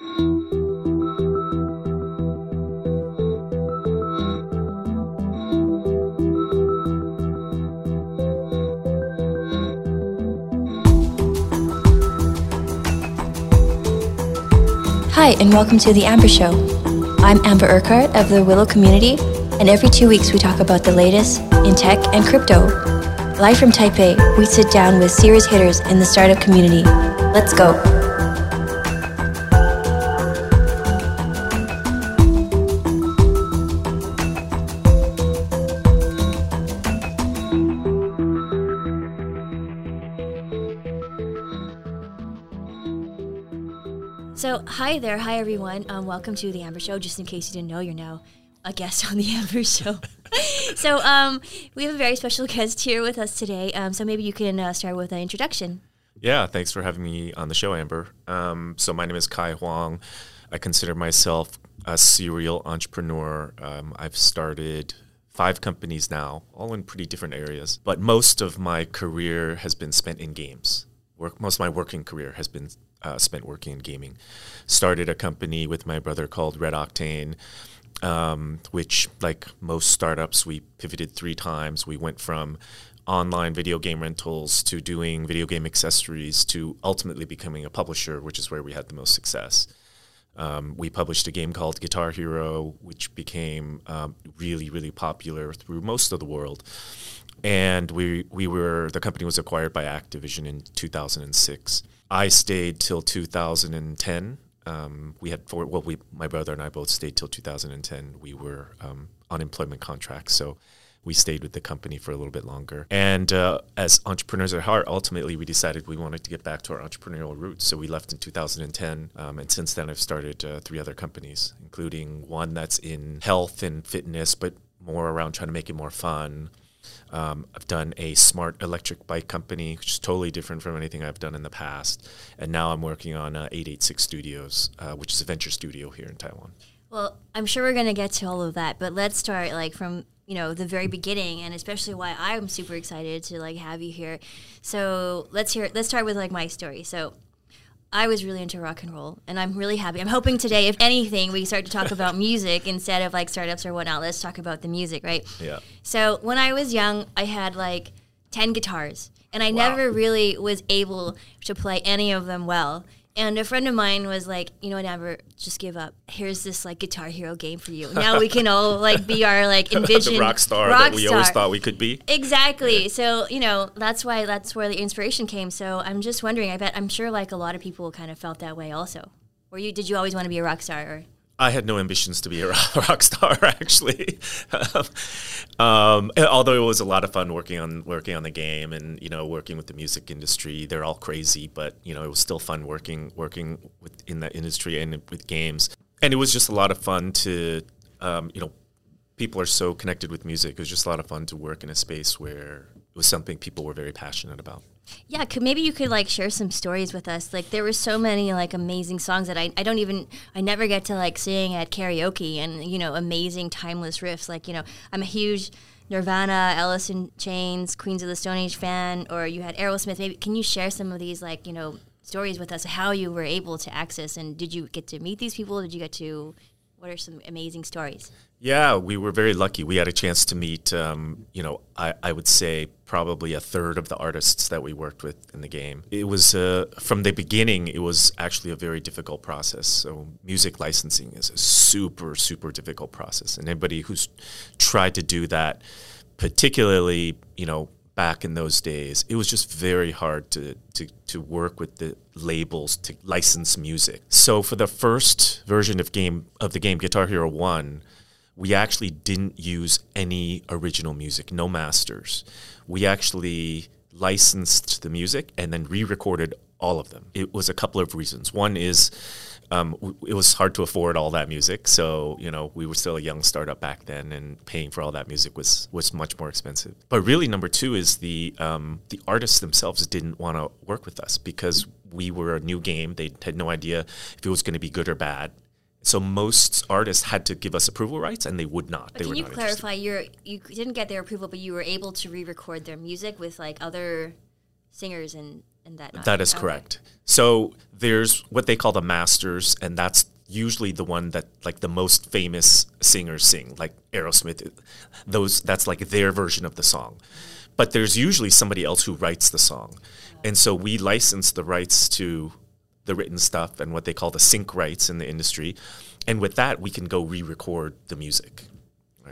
Hi, and welcome to The Amber Show. I'm Amber Urquhart of the Willow community, and every two weeks we talk about the latest in tech and crypto. Live from Taipei, we sit down with serious hitters in the startup community. Let's go. Hi there. Hi, everyone. Um, welcome to The Amber Show. Just in case you didn't know, you're now a guest on The Amber Show. so, um, we have a very special guest here with us today. Um, so, maybe you can uh, start with an introduction. Yeah, thanks for having me on the show, Amber. Um, so, my name is Kai Huang. I consider myself a serial entrepreneur. Um, I've started five companies now, all in pretty different areas, but most of my career has been spent in games. Work, most of my working career has been uh, spent working in gaming. Started a company with my brother called RedOctane, um, which, like most startups, we pivoted three times. We went from online video game rentals to doing video game accessories to ultimately becoming a publisher, which is where we had the most success. Um, we published a game called Guitar Hero, which became um, really, really popular through most of the world. And we we were the company was acquired by Activision in 2006. I stayed till 2010. Um, we had four. Well, we my brother and I both stayed till 2010. We were um, on employment contracts, so we stayed with the company for a little bit longer. And uh, as entrepreneurs at heart, ultimately we decided we wanted to get back to our entrepreneurial roots. So we left in 2010, um, and since then I've started uh, three other companies, including one that's in health and fitness, but more around trying to make it more fun. Um, I've done a smart electric bike company, which is totally different from anything I've done in the past. And now I'm working on uh, 886 Studios, uh, which is a venture studio here in Taiwan. Well, I'm sure we're going to get to all of that, but let's start like from you know the very beginning and especially why i'm super excited to like have you here so let's hear let's start with like my story so I was really into rock and roll, and I'm really happy. I'm hoping today, if anything, we start to talk about music instead of like startups or whatnot. Let's talk about the music, right? Yeah. So when I was young, I had like 10 guitars, and I wow. never really was able to play any of them well. And a friend of mine was like, you know, never just give up. Here's this like Guitar Hero game for you. Now we can all like be our like envisioned rock star rock that we star. always thought we could be. Exactly. Yeah. So you know that's why that's where the inspiration came. So I'm just wondering. I bet I'm sure like a lot of people kind of felt that way also. Were you? Did you always want to be a rock star? Or? I had no ambitions to be a rock star, actually. um, although it was a lot of fun working on working on the game and you know working with the music industry. They're all crazy, but you know it was still fun working working with, in that industry and with games. And it was just a lot of fun to um, you know people are so connected with music. It was just a lot of fun to work in a space where it was something people were very passionate about. Yeah, could, maybe you could like share some stories with us. Like there were so many like amazing songs that I, I don't even I never get to like sing at karaoke and you know amazing timeless riffs. Like you know I'm a huge Nirvana, Alice in Chains, Queens of the Stone Age fan, or you had Aerosmith. Maybe can you share some of these like you know stories with us? How you were able to access and did you get to meet these people? Did you get to what are some amazing stories? Yeah, we were very lucky. We had a chance to meet, um, you know, I, I, would say probably a third of the artists that we worked with in the game. It was, uh, from the beginning, it was actually a very difficult process. So, music licensing is a super, super difficult process. And anybody who's tried to do that, particularly, you know, back in those days, it was just very hard to, to, to work with the labels to license music. So for the first version of game of the game Guitar Hero 1, we actually didn't use any original music, no masters. We actually licensed the music and then re-recorded all of them. It was a couple of reasons. One is um, it was hard to afford all that music, so you know we were still a young startup back then, and paying for all that music was was much more expensive. But really, number two is the um, the artists themselves didn't want to work with us because we were a new game. They had no idea if it was going to be good or bad. So most artists had to give us approval rights, and they would not. But they can you clarify? You you didn't get their approval, but you were able to re-record their music with like other singers and and that. That is okay. correct. So there's what they call the masters, and that's usually the one that like the most famous singers sing, like Aerosmith. Those that's like their version of the song. But there's usually somebody else who writes the song, and so we license the rights to the written stuff and what they call the sync rights in the industry, and with that we can go re-record the music.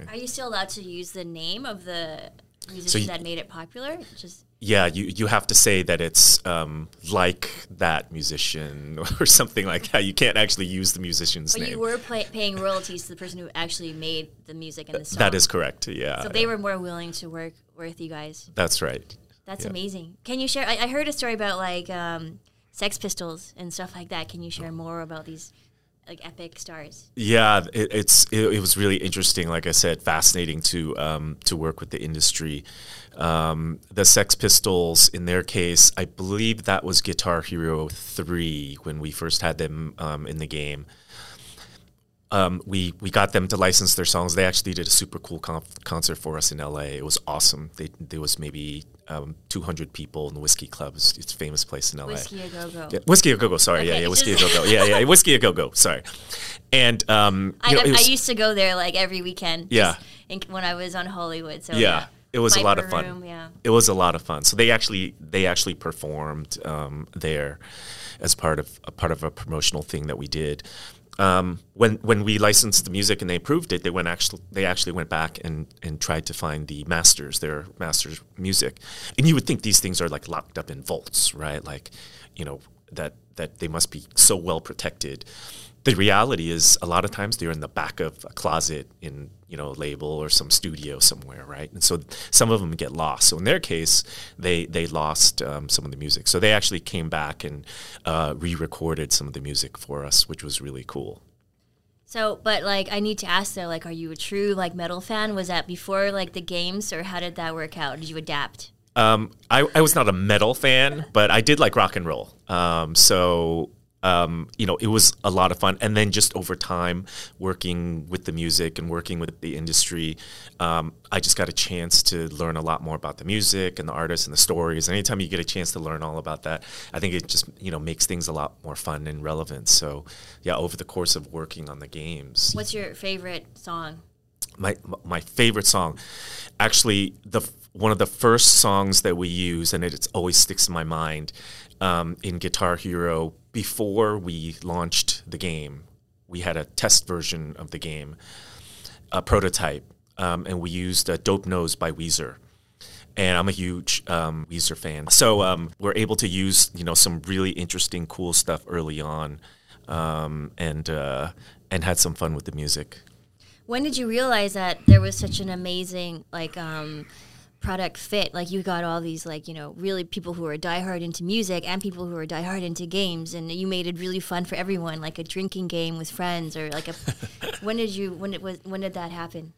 Are you still allowed to use the name of the musician you- that made it popular? Just yeah, you, you have to say that it's um, like that musician or something like that. You can't actually use the musician's but name. you were play, paying royalties to the person who actually made the music and the song. that is correct. Yeah, So they were more willing to work with you guys. that's right. That's Yeah. amazing. Can you share? I, I heard a story about like um, Sex Pistols and stuff like that. Can you share more about these like epic stars? Yeah, it, it's it, it was really interesting. Like I said, fascinating to um, to work with the industry. Um, the Sex Pistols, in their case, I believe that was Guitar Hero three when we first had them um, in the game. Um, we we got them to license their songs. They actually did a super cool conf- concert for us in LA. It was awesome. They, there was maybe um, 200 people in the Whiskey Club. It's, it's a famous place in LA. Whiskey a go go. Yeah, whiskey a go go. Sorry, yeah, Okay, yeah, whiskey a go go. Yeah, yeah, whiskey a go go. Sorry, and um, I, know, it I used to go there like every weekend. Yeah. in, when I was on Hollywood. So yeah, it was a lot of fun. Yeah. It was a lot of fun. So they actually they actually performed um, there as part of a part of a promotional thing that we did. Um, when when we licensed the music and they approved it, they went actually they actually went back and and tried to find the masters, their masters music. And you would think these things are like locked up in vaults, right? Like, you know, that that they must be so well protected. The reality is a lot of times they're in the back of a closet in, you know, a label or some studio somewhere, right? And so some of them get lost. So in their case, they they lost um, some of the music. So they actually came back and uh, re-recorded some of the music for us, which was really cool. So, but like, I need to ask though, like, are you a true like metal fan? Was that before like the games, or how did that work out? Did you adapt? Um, I, I was not a metal fan, but I did like rock and roll. Um, so um, you know, it was a lot of fun. And then just over time, working with the music and working with the industry, um, I just got a chance to learn a lot more about the music and the artists and the stories. And anytime you get a chance to learn all about that, I think it just you know makes things a lot more fun and relevant. So yeah, over the course of working on the games, What's your favorite song? my my favorite song actually the one of the first songs that we use and it it's always sticks in my mind um, in guitar hero before we launched the game we had a test version of the game a prototype um, and we used uh, dope nose by weezer and I'm a huge um, Weezer fan. So um, we're able to use you know some really interesting, cool stuff early on, um, and uh, and had some fun with the music. When did you realize that there was such an amazing like um, product fit? Like you got all these like you know really people who are diehard into music and people who are diehard into games, and you made it really fun for everyone, like a drinking game with friends or like a. when did you when it was when did that happen?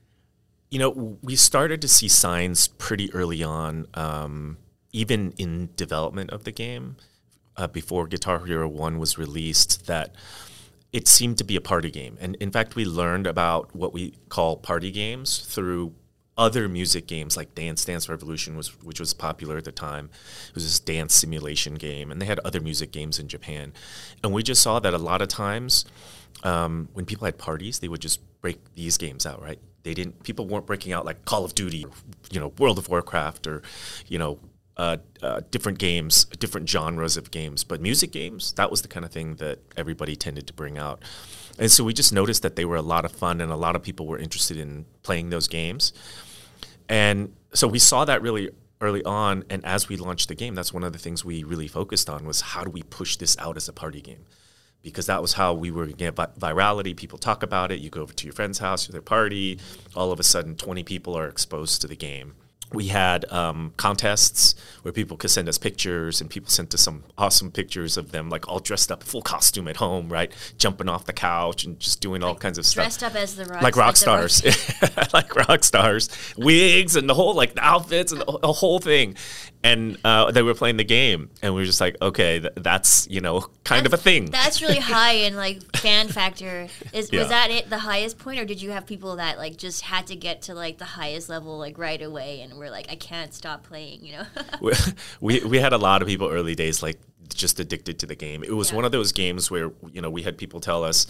You know, we started to see signs pretty early on, um, even in development of the game, uh, before Guitar Hero 1 was released, that it seemed to be a party game. And in fact, we learned about what we call party games through other music games like Dance Dance Revolution, was, which was popular at the time. It was this dance simulation game, and they had other music games in Japan. And we just saw that a lot of times um, when people had parties, they would just break these games out, right? They didn't. People weren't breaking out like Call of Duty, or, you know, World of Warcraft, or you know, uh, uh, different games, different genres of games. But music games, that was the kind of thing that everybody tended to bring out. And so we just noticed that they were a lot of fun, and a lot of people were interested in playing those games. And so we saw that really early on. And as we launched the game, that's one of the things we really focused on was how do we push this out as a party game? Because that was how we were going to get vi- virality. People talk about it. You go over to your friend's house, their party. All of a sudden, 20 people are exposed to the game. We had um, contests where people could send us pictures, and people sent us some awesome pictures of them, like all dressed up, full costume at home, right? Jumping off the couch and just doing all kinds of stuff Dressed up as the rock, like rock stars, like rock stars, wigs and the whole like the outfits and the whole thing. And uh, they were playing the game, and we were just like, okay, th- that's you know kind of a thing. That's really high in like fan factor. Is Yeah. was that it the highest point, or did you have people that like just had to get to like the highest level like right away, and were like, I can't stop playing, you know? we, we we had a lot of people early days like just addicted to the game. It was Yeah. one of those games where you know we had people tell us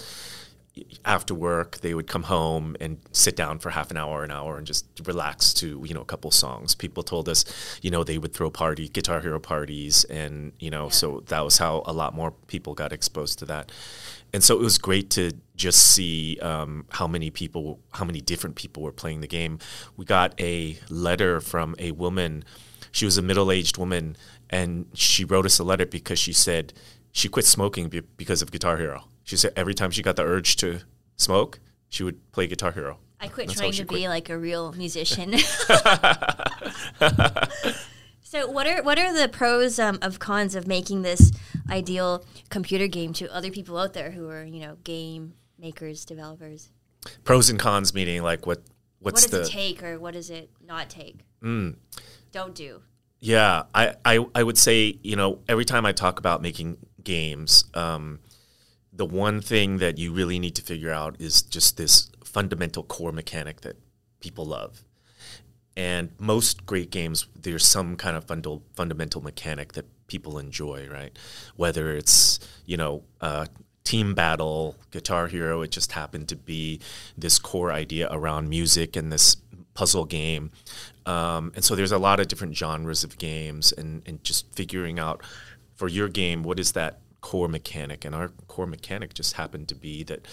after work they would come home and sit down for half an hour an hour and just relax to you know a couple songs. People told us you know they would throw party guitar hero parties and you know so that was how a lot more people got exposed to that. And so it was great to just see um, how many people how many different people were playing the game. We got a letter from a woman. She was a middle-aged woman and she wrote us a letter because she said she quit smoking be- because of guitar hero she said every time she got the urge to smoke she would play guitar hero I quit That's trying to quit. be like a real musician. so what are what are the pros um, of cons of making this ideal computer game to other people out there who are you know game makers developers? pros and cons meaning like what What what's does the it take or what does it not take? Mm. Don't do. Yeah, I, I, I would say, you know, every time I talk about making games, um, the one thing that you really need to figure out is just this fundamental core mechanic that people love. And most great games, there's some kind of fundal, fundamental mechanic that people enjoy, right? Whether it's, you know, uh, team battle, Guitar Hero, it just happened to be this core idea around music and this puzzle game. Um, and so there's a lot of different genres of games and, and just figuring out for your game, what is that core mechanic? And our core mechanic just happened to be that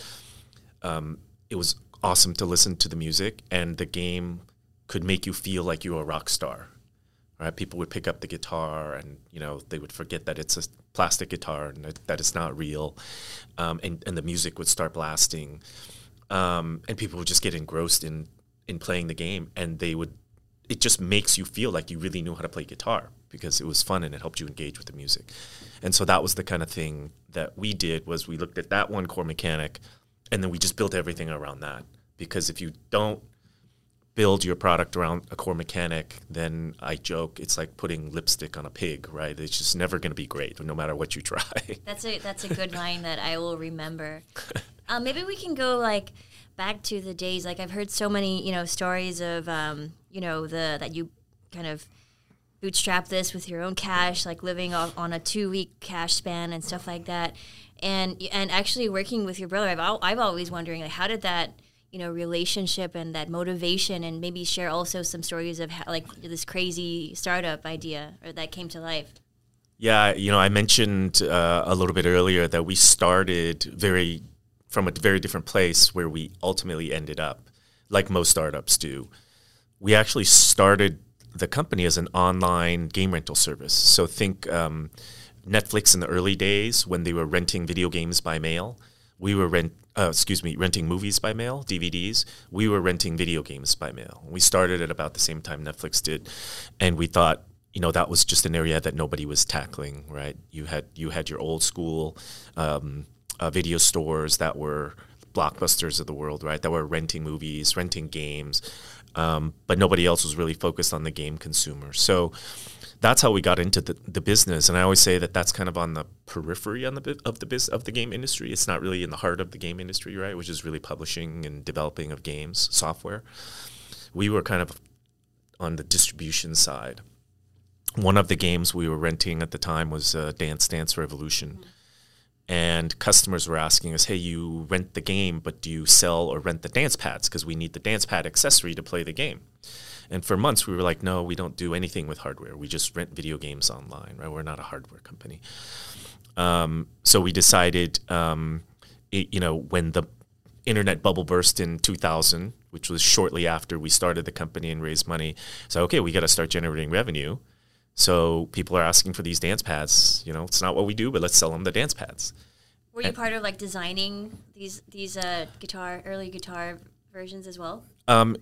um, it was awesome to listen to the music and the game could make you feel like you were a rock star. Right? People would pick up the guitar and you know they would forget that it's a plastic guitar and that, that it's not real, um, and and the music would start blasting, um, and people would just get engrossed in in playing the game, and they would. It just makes you feel like you really knew how to play guitar because it was fun and it helped you engage with the music, and so that was the kind of thing that we did was we looked at that one core mechanic, and then we just built everything around that because if you don't build your product around a core mechanic, then I joke it's like putting lipstick on a pig, right? It's just never going to be great, no matter what you try. That's a that's a good line that I will remember. Um, maybe we can go like back to the days. Like I've heard so many you know stories of um, you know the that you kind of bootstrap this with your own cash, like living on, on a two week cash span and stuff like that. And and actually working with your brother, I've al- I've always wondering like how did that you know relationship and that motivation and maybe share also some stories of how, like this crazy startup idea or that came to life. Yeah, you know, I mentioned uh, a little bit earlier that we started very from a very different place where we ultimately ended up, like most startups do. We actually started the company as an online game rental service. So think um, Netflix in the early days when they were renting video games by mail. We were rent, uh, excuse me, renting movies by mail, DVDs. We were renting video games by mail. We started at about the same time Netflix did, and we thought, you know, that was just an area that nobody was tackling. Right? You had you had your old school um, uh, video stores that were blockbusters of the world, right? That were renting movies, renting games, um, but nobody else was really focused on the game consumer. So that's how we got into the, the business. And I always say that that's kind of on the periphery on the of the biz, of the game industry. It's not really in the heart of the game industry, right? Which is really publishing and developing of games software. We were kind of on the distribution side. One of the games we were renting at the time was uh, Dance Dance Revolution. And customers were asking us, hey, you rent the game, but do you sell or rent the dance pads? Because we need the dance pad accessory to play the game. And for months, we were like, no, we don't do anything with hardware. We just rent video games online, right? We're not a hardware company. Um, so we decided, um, it, you know, when the internet bubble burst in 2000, which was shortly after we started the company and raised money, so okay, we got to start generating revenue. So people are asking for these dance pads. You know, it's not what we do, but let's sell them the dance pads. Were you part of like designing these these uh, guitar early guitar versions as well? Um,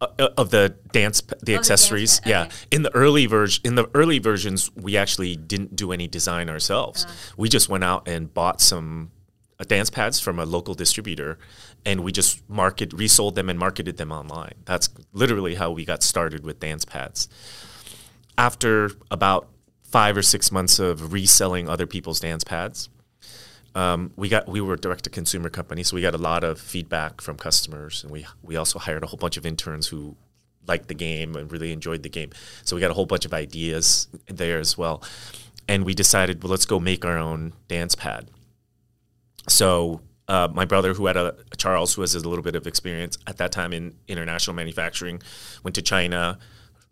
uh, of the dance, the dance accessories, pad, yeah. okay. In the early version, in the early versions, we actually didn't do any design ourselves. We just went out and bought some uh, dance pads from a local distributor, and we just market, resold them, and marketed them online. That's literally how we got started with dance pads. After about five or six months of reselling other people's dance pads, um, we got we were a direct to consumer company, so we got a lot of feedback from customers, and we we also hired a whole bunch of interns who liked the game and really enjoyed the game. So we got a whole bunch of ideas there as well, and we decided, well, let's go make our own dance pad. So uh, my brother, who had a Charles, who has a little bit of experience at that time in international manufacturing, went to China,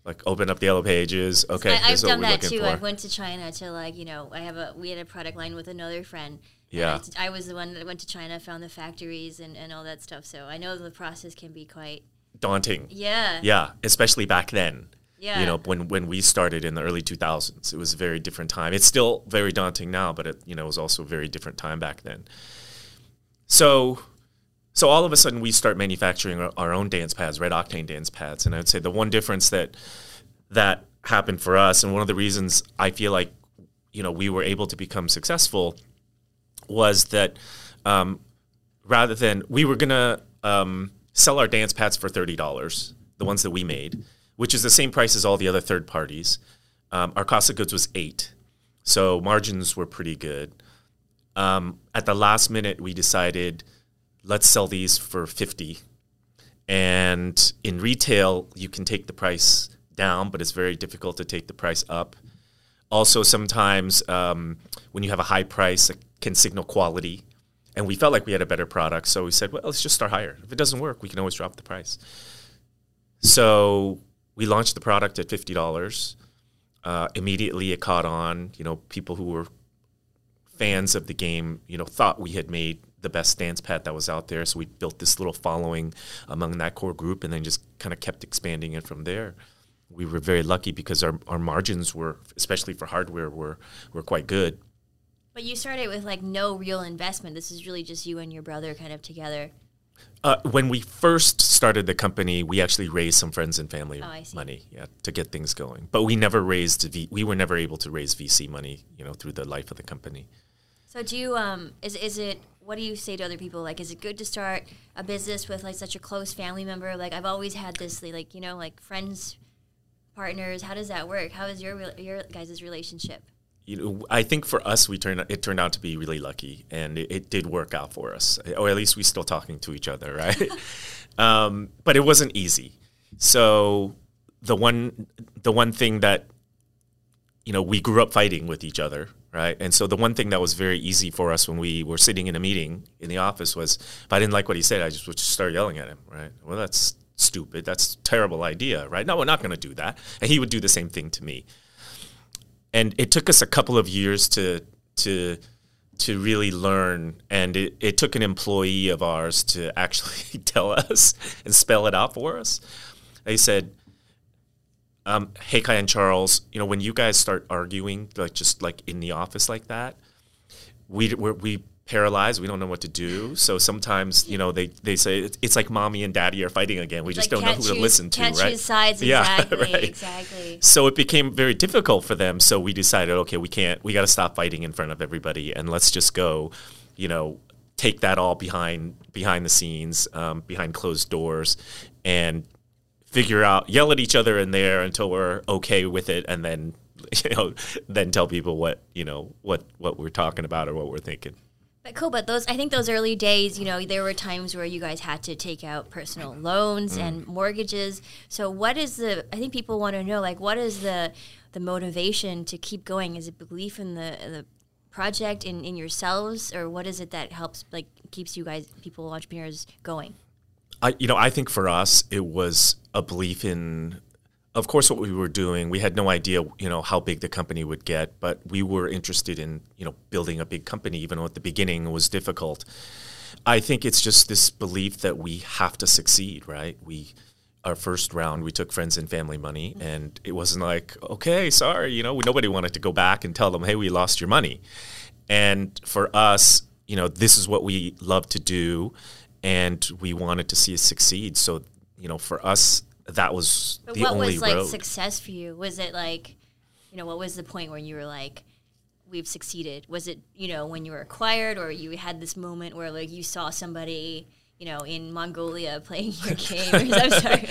like open up the yellow pages. Okay, I, is done that too. for. I went to China to like you know I have a we had a product line with another friend. Yeah. I, I was the one that went to China, found the factories and, and all that stuff. So I know the process can be quite Daunting. yeah Yeah, especially back then. yeah You know, when when we started in the early 2000s, it was a very different time. It's still very daunting now, but it you know it was also a very different time back then. So, so all of a sudden we start manufacturing our, our own dance pads, red octane dance pads, and I'd say the one difference that that happened for us, and one of the reasons I feel like you know we were able to become successful was that um, rather than we were gonna um, sell our dance pads for thirty dollars, the ones that we made, which is the same price as all the other third parties. Um, our cost of goods was eight, so margins were pretty good. Um, at the last minute, we decided let's sell these for fifty, and in retail, you can take the price down, but it's very difficult to take the price up. Also, sometimes um, when you have a high price, it can signal quality. And we felt like we had a better product, so we said, well, let's just start higher. If it doesn't work, we can always drop the price. So we launched the product at fifty dollars. Uh, immediately, it caught on. You know, people who were fans of the game, you know, thought we had made the best dance pad that was out there. So we built this little following among that core group, and then just kind of kept expanding it from there. We were very lucky because our, our margins were, especially for hardware, were were quite good. but you started with like no real investment this is really just you and your brother kind of together Uh, when we first started the company, we actually raised some friends and family Oh, money, yeah, to get things going. But we never raised v- we were never able to raise VC money, you know, through the life of the company. So do you um is, is it what do you say to other people? Like is it good to start a business with like such a close family member? Like i've always had this like you know like friends partners. How does that work? How is your your guys' relationship? You know, I think for us, we turned it turned out to be really lucky, and it, it did work out for us, or at least we're still talking to each other, right? um, but it wasn't easy. So the one the one thing that you know we grew up fighting with each other, right? And so the one thing that was very easy for us when we were sitting in a meeting in the office was if I didn't like what he said, I just would just start yelling at him, right? Well, that's stupid. That's a terrible idea, right? No, we're not going to do that. And he would do the same thing to me and it took us a couple of years to to to really learn and it, it took an employee of ours to actually tell us and spell it out for us they said um, hey kai and charles you know when you guys start arguing like just like in the office like that we we're, we paralyzed we don't know what to do so sometimes you know they, they say it's, it's like mommy and daddy are fighting again we just Like, don't know who to listen to right choose sides Yeah, exactly right. exactly so it became very difficult for them. So we decided, okay, we can't, we got to stop fighting in front of everybody, and let's just go, you know, take that all behind behind the scenes, um, behind closed doors, and figure out, yell at each other in there until we're okay with it, and then, you know, then tell people what you know what what we're talking about or what we're thinking. But cool, but those I think those early days, you know, there were times where you guys had to take out personal loans Mm. and mortgages. So what is the I think people want to know like what is the the motivation to keep going? Is it belief in the the project in, in yourselves or what is it that helps like keeps you guys people entrepreneurs going? I, you know, I think for us, it was a belief in, of course, what we were doing. We had no idea, you know, how big the company would get, but we were interested in, you know, building a big company, even though at the beginning it was difficult. I think it's just this belief that we have to succeed, right? We, our first round, we took friends and family money, mm-hmm. and it wasn't like, okay, sorry, you know, nobody wanted to go back and tell them, hey, we lost your money. And for us, you know, this is what we love to do, and we wanted to see it succeed. So, you know, for us, that was But the what only was like road. success for you? Was it like, you know, what was the point where you were like, we've succeeded? Was it, you know, when you were acquired or you had this moment where like you saw somebody you know, in Mongolia playing your game. I'm sorry.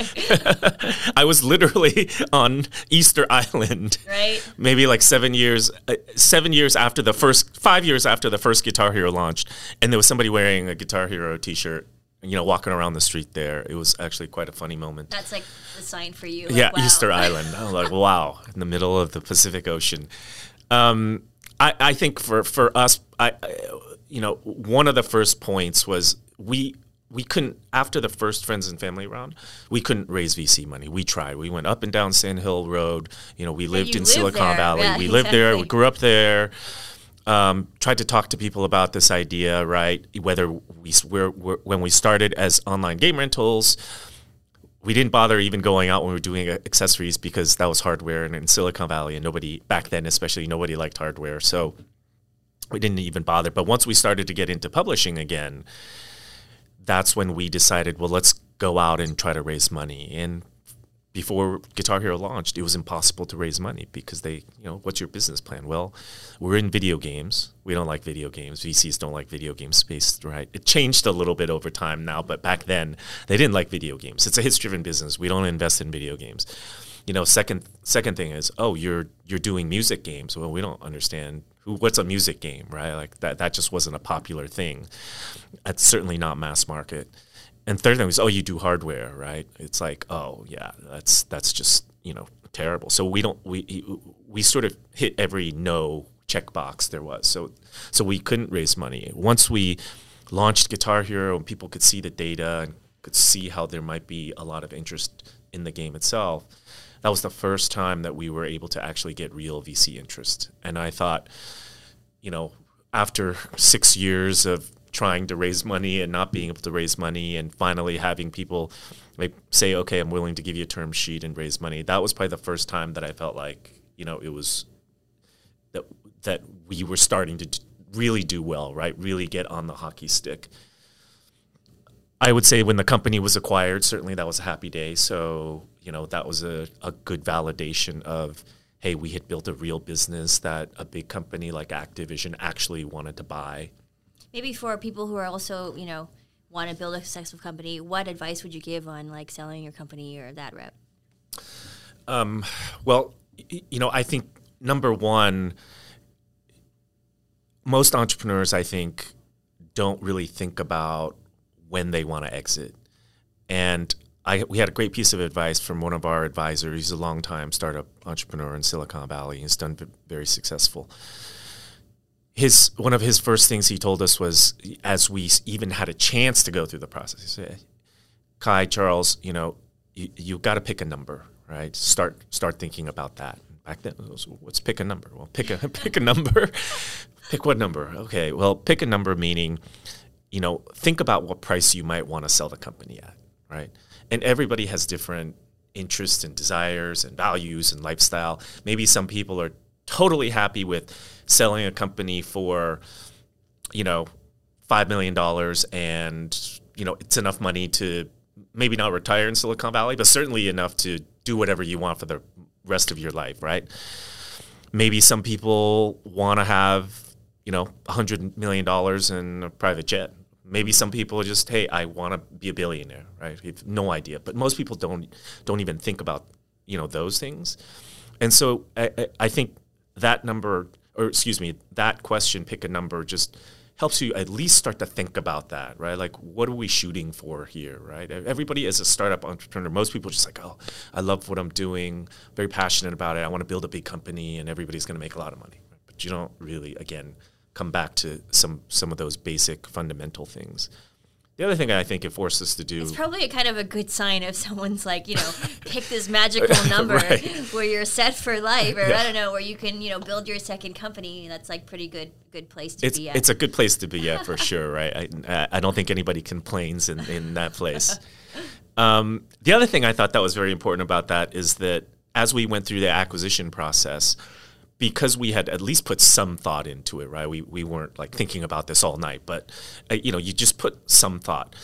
I was literally on Easter Island, right? Maybe like seven years, uh, seven years after the first, five years after the first Guitar Hero launched, and there was somebody wearing a Guitar Hero T-shirt. You know, walking around the street there, it was actually quite a funny moment. That's like the sign for you. Like, yeah, wow. Easter Island. I was like, wow, in the middle of the Pacific Ocean. Um, I, I think for for us, I, I, you know, one of the first points was we we couldn't after the first friends and family round we couldn't raise vc money we tried we went up and down sand hill road you know we lived in live silicon there. valley Yeah, we lived there we grew up there um, tried to talk to people about this idea right? Whether we we're, when we started as online game rentals we didn't bother even going out when we were doing uh, accessories because that was hardware and in silicon valley and nobody back then especially nobody liked hardware. So we didn't even bother. But once we started to get into publishing again that's when we decided, well, let's go out and try to raise money. And before Guitar Hero launched, it was impossible to raise money because they, you know, what's your business plan? Well, we're in video games. We don't like video games. VCs don't like video game space, right? It changed a little bit over time now, but back then they didn't like video games. It's a hits-driven business. We don't invest in video games. You know, second second thing is, oh, you're you're doing music games. Well, we don't understand who what's a music game, right? Like that that just wasn't a popular thing. It's certainly not mass market. And third thing was, oh, you do hardware, right? It's like, oh, yeah, that's that's just you know terrible. So we don't we we sort of hit every no checkbox there was. So so we couldn't raise money. Once we launched Guitar Hero and people could see the data and could see how there might be a lot of interest in the game itself, that was the first time that we were able to actually get real VC interest. And I thought, you know, after six years of trying to raise money and not being able to raise money and finally having people like say, okay, I'm willing to give you a term sheet and raise money, that was probably the first time that I felt like, you know, it was that that we were starting to really do well, right? Really get on the hockey stick. I would say when the company was acquired, certainly that was a happy day. So, you know, that was a, a good validation of, hey, we had built a real business that a big company like Activision actually wanted to buy. Maybe for people who are also, you know, want to build a successful company, what advice would you give on like selling your company or that rep? Um, well, you know, I think number one, most entrepreneurs, I think, don't really think about when they want to exit. And I, we had a great piece of advice from one of our advisors. He's a longtime startup entrepreneur in Silicon Valley. He's done very successful. His one of his first things he told us was, as we even had a chance to go through the process, he said, Kai, Charles, you know, you, you got to pick a number, right? Start start thinking about that. Back then, was, let's pick a number. Well, pick a pick a number. pick what number? Okay. Well, pick a number meaning, you know, think about what price you might want to sell the company at, right? And everybody has different interests and desires and values and lifestyle. Maybe some people are totally happy with selling a company for, you know, five million dollars and you know it's enough money to maybe not retire in Silicon Valley, but certainly enough to do whatever you want for the rest of your life, right? Maybe some people want to have you know a hundred million dollars in a private jet. Maybe some people just hey, I want to be a billionaire, right? No idea, but most people don't don't even think about you know those things, and so I- I think that number, or excuse me, that question, pick a number, just helps you at least start to think about that, right? Like, what are we shooting for here, right? Everybody is a startup entrepreneur. Most people just like, oh, I love what I'm doing, very passionate about it. I want to build a big company, and everybody's going to make a lot of money. But you don't really, again, come back to some some of those basic fundamental things. The other thing I think it forces us to do It's probably a kind of a good sign if someone's like, you know, pick this magical number Right. where you're set for life, or Yeah. I don't know, where you can, you know, build your second company. That's like pretty good, good place to it's be at. it's a good place to be at for sure, right? I, I don't think anybody complains in, in that place. Um, the other thing I thought that was very important about that is that as we went through the acquisition process, because we had at least put some thought into it, right? We we weren't like thinking about this all night, but uh, you know, you just put some thought,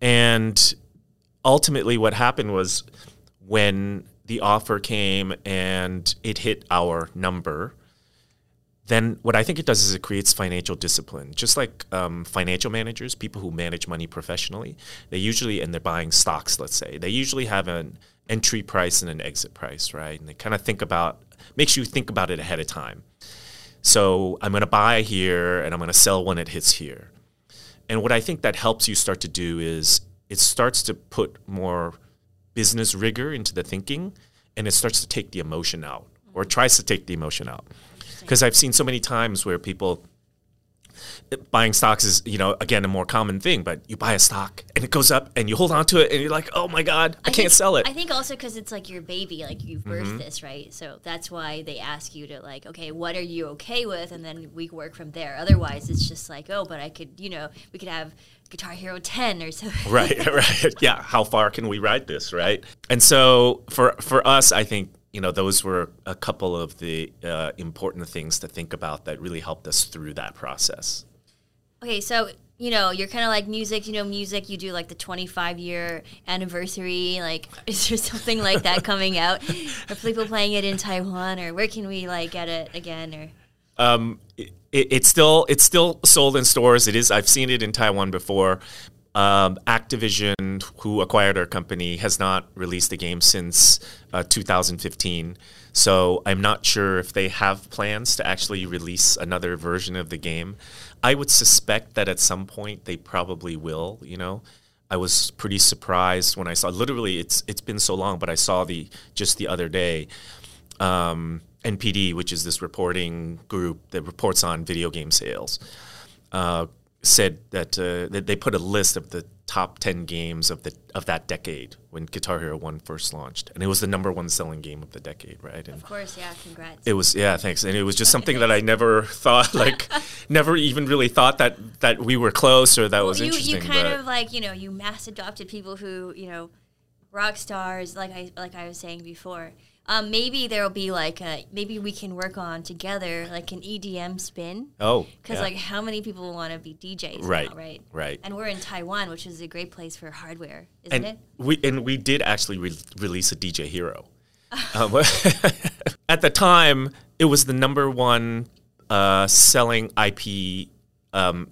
and ultimately, what happened was when the offer came and it hit our number then what I think it does is it creates financial discipline. Just like um, financial managers, people who manage money professionally, they usually, and they're buying stocks, let's say, they usually have an entry price and an exit price, right? And they kind of think about, makes you think about it ahead of time. So I'm going to buy here and I'm going to sell when it hits here. And what I think that helps you start to do is it starts to put more business rigor into the thinking and it starts to take the emotion out or tries to take the emotion out. Because I've seen so many times where people buying stocks is you know again a more common thing but you buy a stock and it goes up and you hold on to it and you're like oh my god i, I can't think, sell it i think also because it's like your baby like you've birthed mm-hmm. this right so that's why they ask you to like okay what are you okay with and then we work from there otherwise it's just like oh but i could you know we could have Guitar Hero 10 or so. right, right. Yeah, how far can we ride this, right? And so for for us, I think you know, those were a couple of the uh, important things to think about that really helped us through that process. Okay, so you know, you're kind of like music. You know, music. You do like the 25 year anniversary. Like, is there something like that coming out? Are people playing it in Taiwan, or where can we like get it again? Or um, it, it's still it's still sold in stores. It is. I've seen it in Taiwan before, um, Activision, who acquired our company, has not released the game since uh, 2015. So I'm not sure if they have plans to actually release another version of the game. I would suspect that at some point they probably will. You know, I was pretty surprised when I saw. Literally, it's it's been so long, but I saw the just the other day. Um, NPD, which is this reporting group that reports on video game sales. Uh, said that, uh, that they put a list of the top 10 games of the of that decade when Guitar Hero 1 first launched. And it was the number one selling game of the decade right? And of course yeah congrats. it was yeah thanks. And it was just something that I never thought like never even really thought that that we were close or that well, was you, interesting you kind of like you know you mass adopted people who you know rock stars like I like I was saying before um, maybe there'll be like a maybe we can work on together like an EDM spin. Oh, because yeah. like how many people want to be DJs? Right, now, right, right. And we're in Taiwan, which is a great place for hardware, isn't and it? We and we did actually re- release a DJ Hero. um, at the time, it was the number one uh, selling IP, um,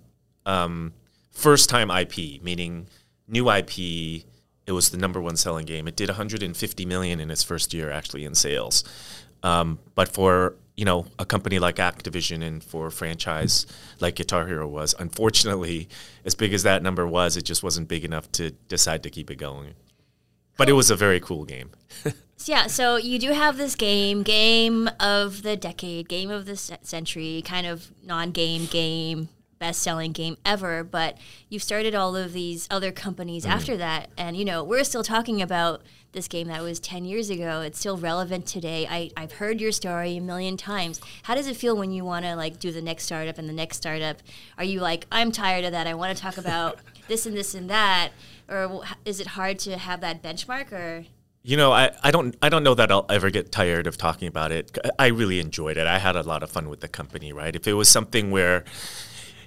um, first time IP, meaning new IP it was the number one selling game. It did 150 million in its first year, actually, in sales. Um, but for you know a company like Activision and for a franchise like Guitar Hero was, unfortunately, as big as that number was, it just wasn't big enough to decide to keep it going. But it was a very cool game. yeah, so you do have this game, game of the decade, game of the century, kind of non-game game best selling game ever, but you've started all of these other companies mm. after that. And, you know, we're still talking about this game that was 10 years ago. It's still relevant today. I, I've heard your story a million times. How does it feel when you want to, like, do the next startup and the next startup? Are you like, I'm tired of that. I want to talk about this and this and that? Or is it hard to have that benchmark or? You know, I, I don't I don't know that I'll ever get tired of talking about it. I really enjoyed it. I had a lot of fun with the company, right? If it was something where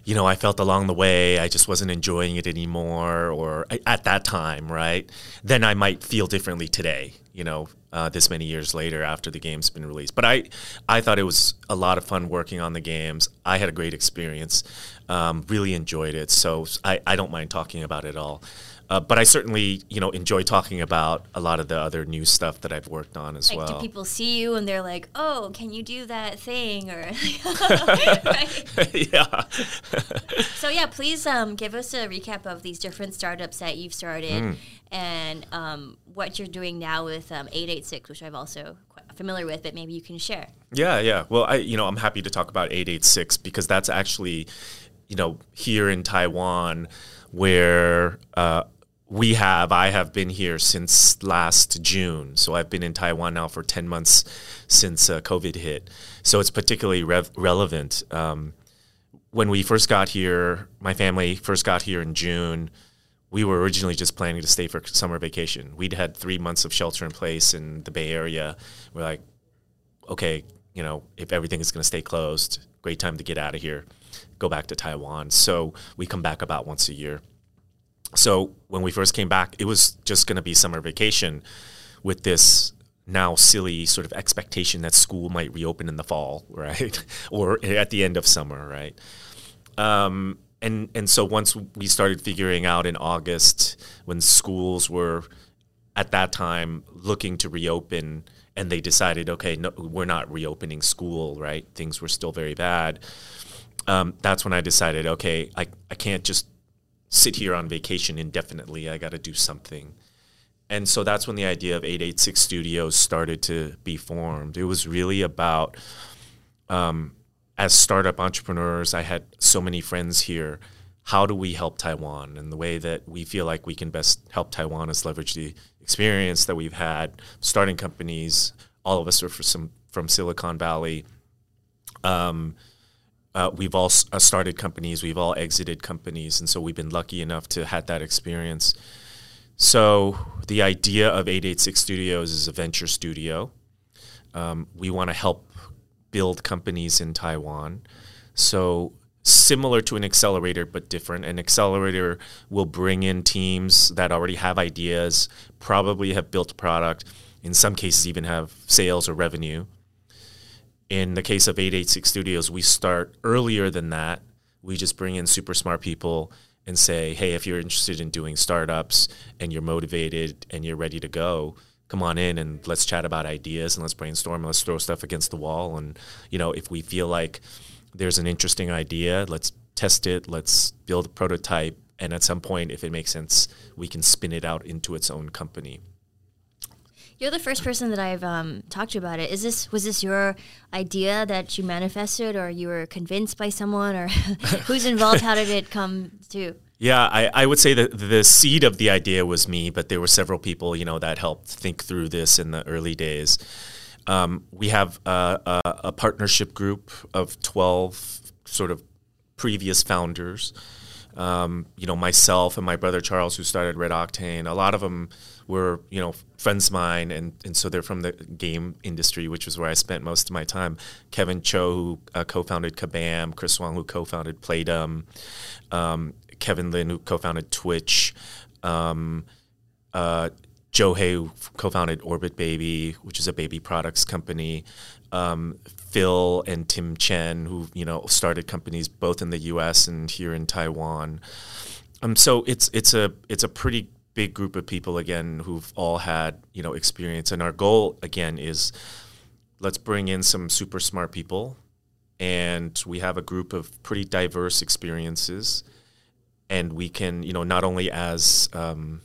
you know, I felt along the way I just wasn't enjoying it anymore, or at that time, right? Then I might feel differently today, you know, uh, this many years later after the game's been released. But I, I thought it was a lot of fun working on the games. I had a great experience, um, really enjoyed it. So I, I don't mind talking about it all. Uh, but I certainly, you know, enjoy talking about a lot of the other new stuff that I've worked on as like, well. Do people see you and they're like, "Oh, can you do that thing?" Or yeah. so yeah, please um, give us a recap of these different startups that you've started mm. and um, what you're doing now with um, 886, which I've also quite familiar with, but maybe you can share. Yeah, yeah. Well, I, you know, I'm happy to talk about 886 because that's actually, you know, here in Taiwan where uh, we have, I have been here since last June. So I've been in Taiwan now for 10 months since uh, COVID hit. So it's particularly rev- relevant. Um, when we first got here, my family first got here in June. We were originally just planning to stay for summer vacation. We'd had three months of shelter in place in the Bay Area. We're like, okay, you know, if everything is going to stay closed, great time to get out of here go back to Taiwan. So we come back about once a year. So when we first came back, it was just going to be summer vacation with this now silly sort of expectation that school might reopen in the fall, right, or at the end of summer, right. Um, and and so once we started figuring out in August when schools were at that time looking to reopen and they decided okay no we're not reopening school right? Things were still very bad. Um, that's when I decided okay I, I can't just sit here on vacation indefinitely I got to do something and so that's when the idea of 886 studios started to be formed it was really about um, as startup entrepreneurs, I had so many friends here. How do we help Taiwan? And the way that we feel like we can best help Taiwan is leverage the experience that we've had starting companies. All of us are from, from Silicon Valley. Um, uh, we've all uh, started companies, we've all exited companies, and so we've been lucky enough to have that experience. So the idea of 886 Studios is a venture studio. Um, we want to help build companies in Taiwan. So similar to an accelerator but different. An accelerator will bring in teams that already have ideas, probably have built product, in some cases even have sales or revenue. In the case of 886 Studios, we start earlier than that. We just bring in super smart people and say, "Hey, if you're interested in doing startups and you're motivated and you're ready to go, come on in and let's chat about ideas and let's brainstorm and let's throw stuff against the wall and you know if we feel like there's an interesting idea let's test it let's build a prototype and at some point if it makes sense we can spin it out into its own company you're the first person that I've um, talked to about it. Is this was this your idea that you manifested, or you were convinced by someone, or who's involved? How did it come to? Yeah, I, I would say that the seed of the idea was me, but there were several people, you know, that helped think through this in the early days. Um, we have a, a, a, partnership group of 12 sort of previous founders. Um, you know, myself and my brother Charles, who started RedOctane, a lot of them were, you know, friends of mine, and, and so they're from the game industry, which was where I spent most of my time. Kevin Chou, who uh, co-founded Kabam, Chris Wong, who co-founded Playdom, um, Kevin Lin, who co-founded Twitch, um, uh, Joe Hei, who co-founded Orbit Baby, which is a baby products company. Um, Phil and Tim Chen, who you know started companies both in the U.S. and here in Taiwan. Um, so it's it's a it's a pretty big group of people again who've all had you know experience, and our goal again is let's bring in some super smart people, and we have a group of pretty diverse experiences. And we can, you know, not only as um,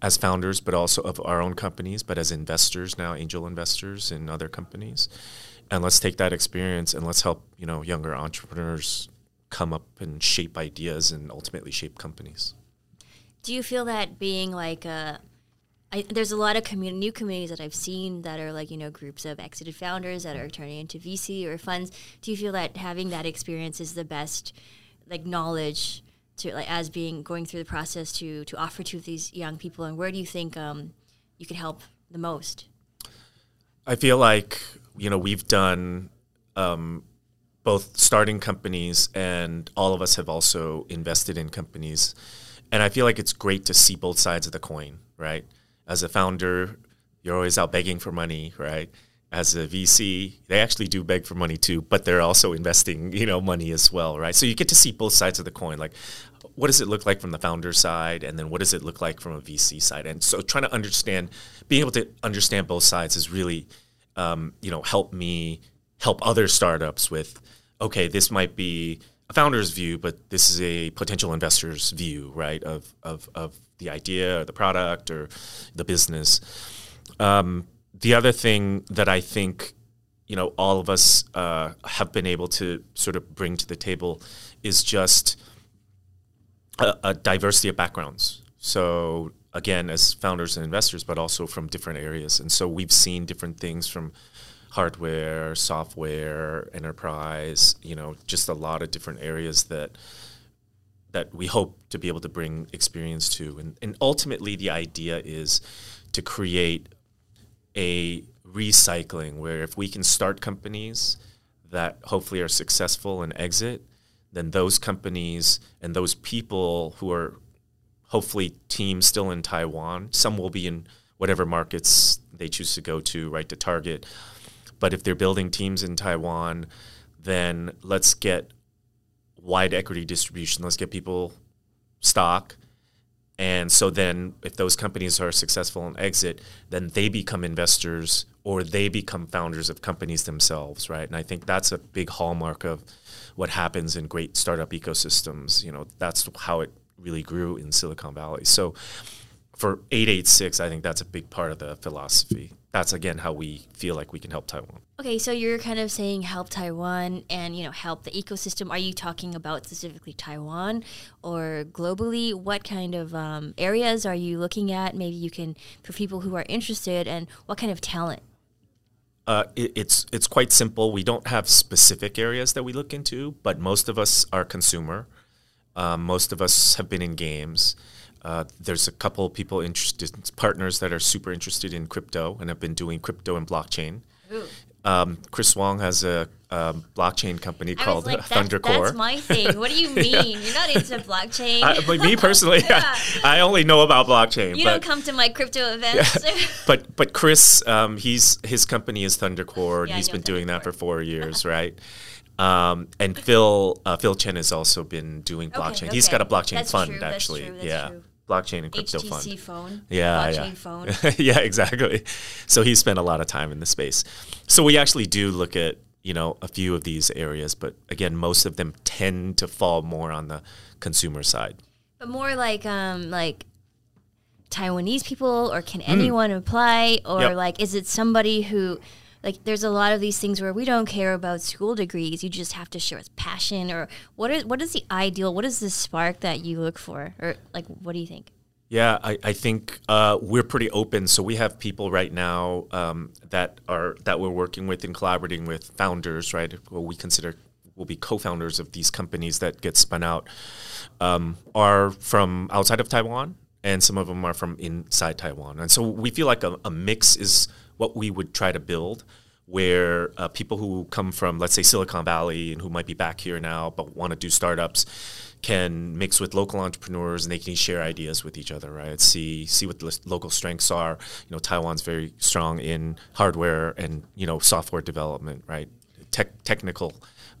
as founders, but also of our own companies, but as investors now, angel investors in other companies, and let's take that experience and let's help you know younger entrepreneurs come up and shape ideas and ultimately shape companies. Do you feel that being like a I, there's a lot of commun- new communities that I've seen that are like you know groups of exited founders that are turning into VC or funds. Do you feel that having that experience is the best like knowledge to like as being going through the process to to offer to these young people? And where do you think um, you could help the most? I feel like you know we've done um, both starting companies and all of us have also invested in companies and i feel like it's great to see both sides of the coin right as a founder you're always out begging for money right as a VC, they actually do beg for money too, but they're also investing, you know, money as well, right? So you get to see both sides of the coin. Like, what does it look like from the founder side, and then what does it look like from a VC side? And so trying to understand, being able to understand both sides is really, um, you know, help me help other startups with, okay, this might be founder's view, but this is a potential investor's view, right? Of of of the idea or the product or the business. Um, the other thing that I think you know all of us uh, have been able to sort of bring to the table is just a, a, diversity of backgrounds. So again, as founders and investors, but also from different areas, and so we've seen different things from hardware, software, enterprise. You know, just a lot of different areas that that we hope to be able to bring experience to, and, and ultimately the idea is to create a recycling where if we can start companies that hopefully are successful and exit, then those companies and those people who are hopefully teams still in Taiwan, some will be in whatever markets they choose to go to, right, to target. But if they're building teams in Taiwan, then let's get wide equity distribution. Let's get people stock. And so then, if those companies are successful and exit, then they become investors or they become founders of companies themselves, right? And I think that's a big hallmark of what happens in great startup ecosystems. You know, that's how it really grew in Silicon Valley. So for 886, I think that's a big part of the philosophy. That's again how we feel like we can help Taiwan. Okay, so you're kind of saying help Taiwan and you know help the ecosystem. Are you talking about specifically Taiwan or globally? What kind of um, areas are you looking at? Maybe you can for people who are interested, and what kind of talent uh, it, it's it's quite simple. We don't have specific areas that we look into, but most of us are consumer. Um, most of us have been in games. Uh, there's a couple people interested, partners that are super interested in crypto and have been doing crypto and blockchain. Um, Chris Wong has a um, blockchain company I called like, Thunder that's, Core. That's my thing. What do you mean? yeah. You're not into blockchain. I, me personally, yeah. I, I, only know about blockchain. You but, don't come to my crypto events. Yeah. but but Chris, um, he's his company is ThunderCore. Yeah, he's been doing that for four years, right? Um, and Phil uh, Phil Chen has also been doing blockchain. Okay, okay. He's got a blockchain that's fund true, actually. That's true, that's yeah. True. Blockchain and crypto HTC fund. phone. Yeah, blockchain yeah. phone. yeah, exactly. So he spent a lot of time in the space. So we actually do look at you know a few of these areas, but again, most of them tend to fall more on the consumer side. But more like um like Taiwanese people, or can anyone apply, or Hmm. Yep. like is it somebody who like there's a lot of these things where we don't care about school degrees. You just have to show us passion, or what is what is the ideal? What is the spark that you look for, or like what do you think? Yeah, I, I think uh, we're pretty open. So we have people right now um, that are that we're working with and collaborating with founders, right? What we consider will be co-founders of these companies that get spun out um, are from outside of Taiwan, and some of them are from inside Taiwan. And so we feel like a, a mix is what we would try to build. Where uh, people who come from, let's say, Silicon Valley and who might be back here now but want to do startups, can mix with local entrepreneurs and they can share ideas with each other, right? See see what the local strengths are. You know, Taiwan's very strong in hardware and you know software development, right? Tech, technical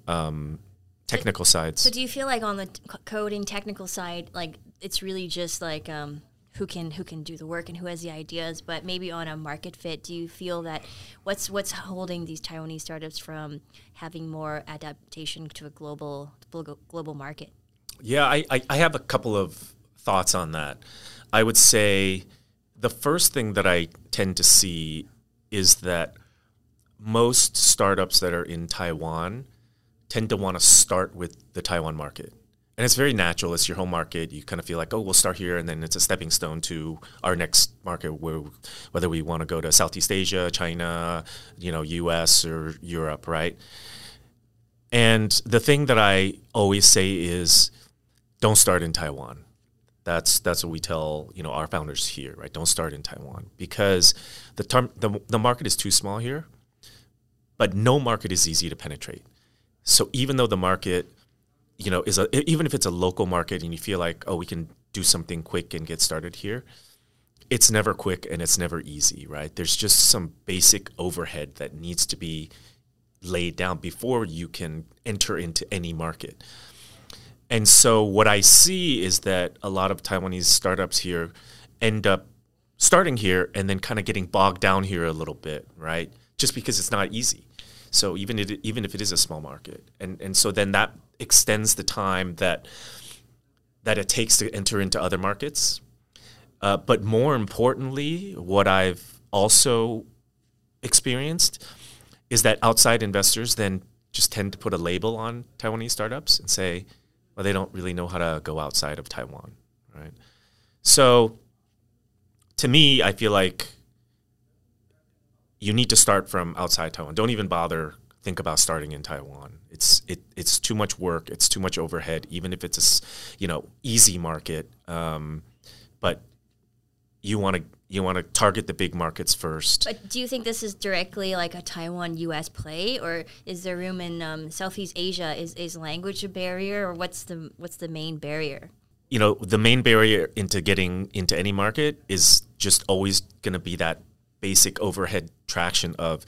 um, technical sides. So do you feel like on the coding technical side, like it's really just like um, who can who can do the work and who has the ideas, but maybe on a market fit, do you feel that what's what's holding these Taiwanese startups from having more adaptation to a global global, market? Yeah, I, I, I have a couple of thoughts on that. I would say the first thing that I tend to see is that most startups that are in Taiwan tend to want to start with the Taiwan market. And it's very natural. It's your home market. You kind of feel like, oh, we'll start here, and then it's a stepping stone to our next market, where, whether we want to go to Southeast Asia, China, you know, U.S. or Europe, right? And the thing that I always say is, don't start in Taiwan. That's that's what we tell you know our founders here, right? Don't start in Taiwan because the term the, the market is too small here, but no market is easy to penetrate. So even though the market, you know, is a even if it's a local market and you feel like oh we can do something quick and get started here, it's never quick and it's never easy, right? There's just some basic overhead that needs to be laid down before you can enter into any market. And so what I see is that a lot of Taiwanese startups here end up starting here and then kind of getting bogged down here a little bit, right? Just because it's not easy. So even it, even if it is a small market, and and so then that extends the time that that it takes to enter into other markets. Uh, but more importantly, what I've also experienced is that outside investors then just tend to put a label on Taiwanese startups and say, well, they don't really know how to go outside of Taiwan, right? So, to me, I feel like you need to start from outside Taiwan. Don't even bother think about starting in Taiwan. It's it it's too much work. It's too much overhead. Even if it's a you know easy market, um, but you want to you want to target the big markets first. But do you think this is directly like a Taiwan U.S. play, or is there room in um, Southeast Asia? Is is language a barrier, or what's the what's the main barrier? you know the main barrier into getting into any market is just always going to be that basic overhead traction of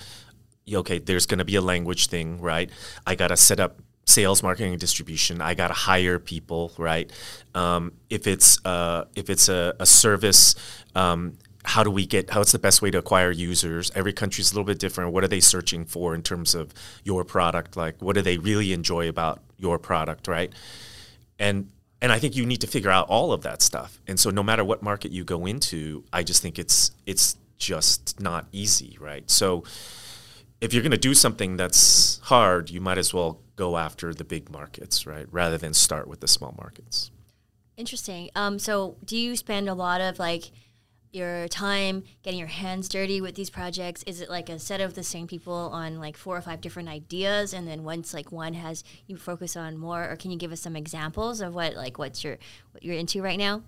okay, there's going to be a language thing, right? I got to set up sales, marketing, and distribution. I got to hire people, right? Um, if it's uh, if it's a, a service. Um, how do we get how's the best way to acquire users every country is a little bit different what are they searching for in terms of your product like what do they really enjoy about your product right and and i think you need to figure out all of that stuff and so no matter what market you go into i just think it's it's just not easy right so if you're going to do something that's hard, you might as well go after the big markets, right? Rather than start with the small markets. Interesting. Um, so, do you spend a lot of like your time getting your hands dirty with these projects? Is it like a set of the same people on like four or five different ideas, and then once like one has you focus on more, or can you give us some examples of what like what's your what you're into right now?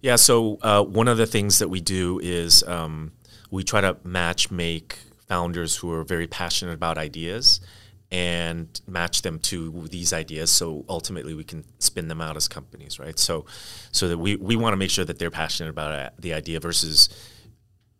Yeah. So uh, one of the things that we do is um, we try to match make founders who are very passionate about ideas and match them to these ideas so ultimately we can spin them out as companies right? So so that we, we want to make sure that they're passionate about the idea versus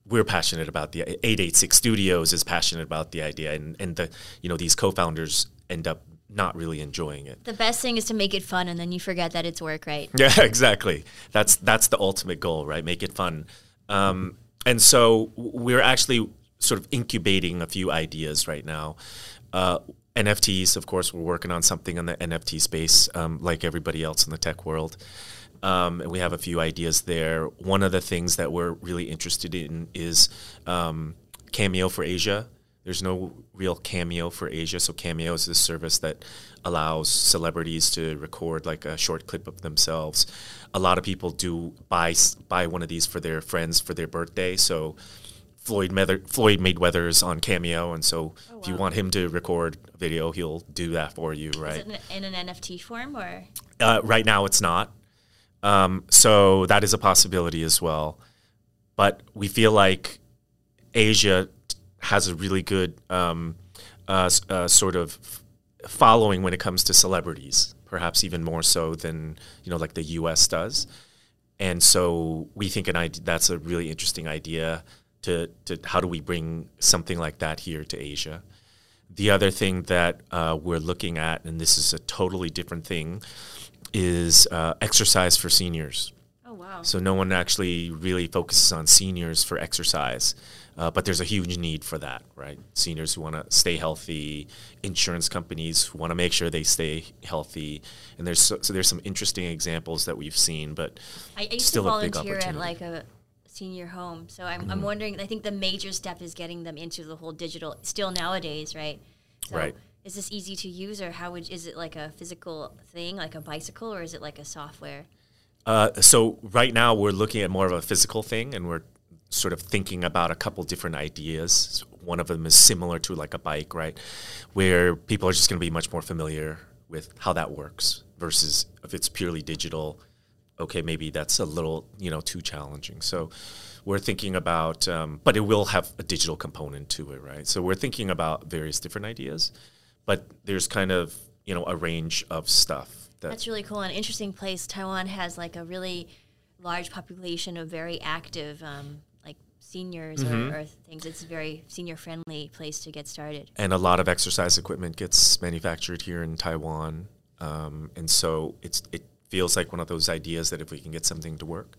we're passionate about the 886 studios is passionate about the idea and, and the you know these co-founders end up not really enjoying it. The best thing is to make it fun and then you forget that it's work right? Yeah exactly. That's that's the ultimate goal right? Make it fun. Um, and so we're actually sort of incubating a few ideas right now. Uh, NFTs, of course, we're working on something in the NFT space, um, like everybody else in the tech world. Um, and we have a few ideas there. One of the things that we're really interested in is um, Cameo for Asia. There's no real Cameo for Asia, so Cameo is this service that allows celebrities to record like a short clip of themselves. A lot of people do buy buy one of these for their friends for their birthday, so Floyd Mayweather, Floyd Mayweather's on Cameo, and so oh, wow. if you want him to record a video, he'll do that for you, right? in an NFT form, or uh, right now it's not. Um, so that is a possibility as well. But we feel like Asia has a really good um, uh, uh, sort of following when it comes to celebrities, perhaps even more so than you know, like the U.S. does. And so we think an idea, that's a really interesting idea to, to how do we bring something like that here to Asia. The other thing that uh, we're looking at, and this is a totally different thing, is uh, exercise for seniors. Oh, wow. So no one actually really focuses on seniors for exercise. Uh, but there's a huge need for that, right? Seniors who want to stay healthy, insurance companies who want to make sure they stay healthy, and there's so, so, there's some interesting examples that we've seen, but I, I used still to volunteer at like a senior home. So I'm, mm-hmm. I'm wondering. I think the major step is getting them into the whole digital. Still nowadays, right? So right. Is this easy to use, or how would is it like a physical thing, like a bicycle, or is it like a software? Uh, so right now we're looking at more of a physical thing, and we're sort of thinking about a couple different ideas. One of them is similar to like a bike, right, where people are just going to be much more familiar with how that works versus if it's purely digital okay, maybe that's a little you know too challenging. So we're thinking about, um, but it will have a digital component to it, right? So we're thinking about various different ideas, but there's kind of you know a range of stuff. That that's really cool. An interesting place. Taiwan has like a really large population of very active. Um, like seniors mm-hmm. or, or, things it's a very senior friendly place to get started and a lot of exercise equipment gets manufactured here in taiwan um, and so it's it feels like one of those ideas that if we can get something to work,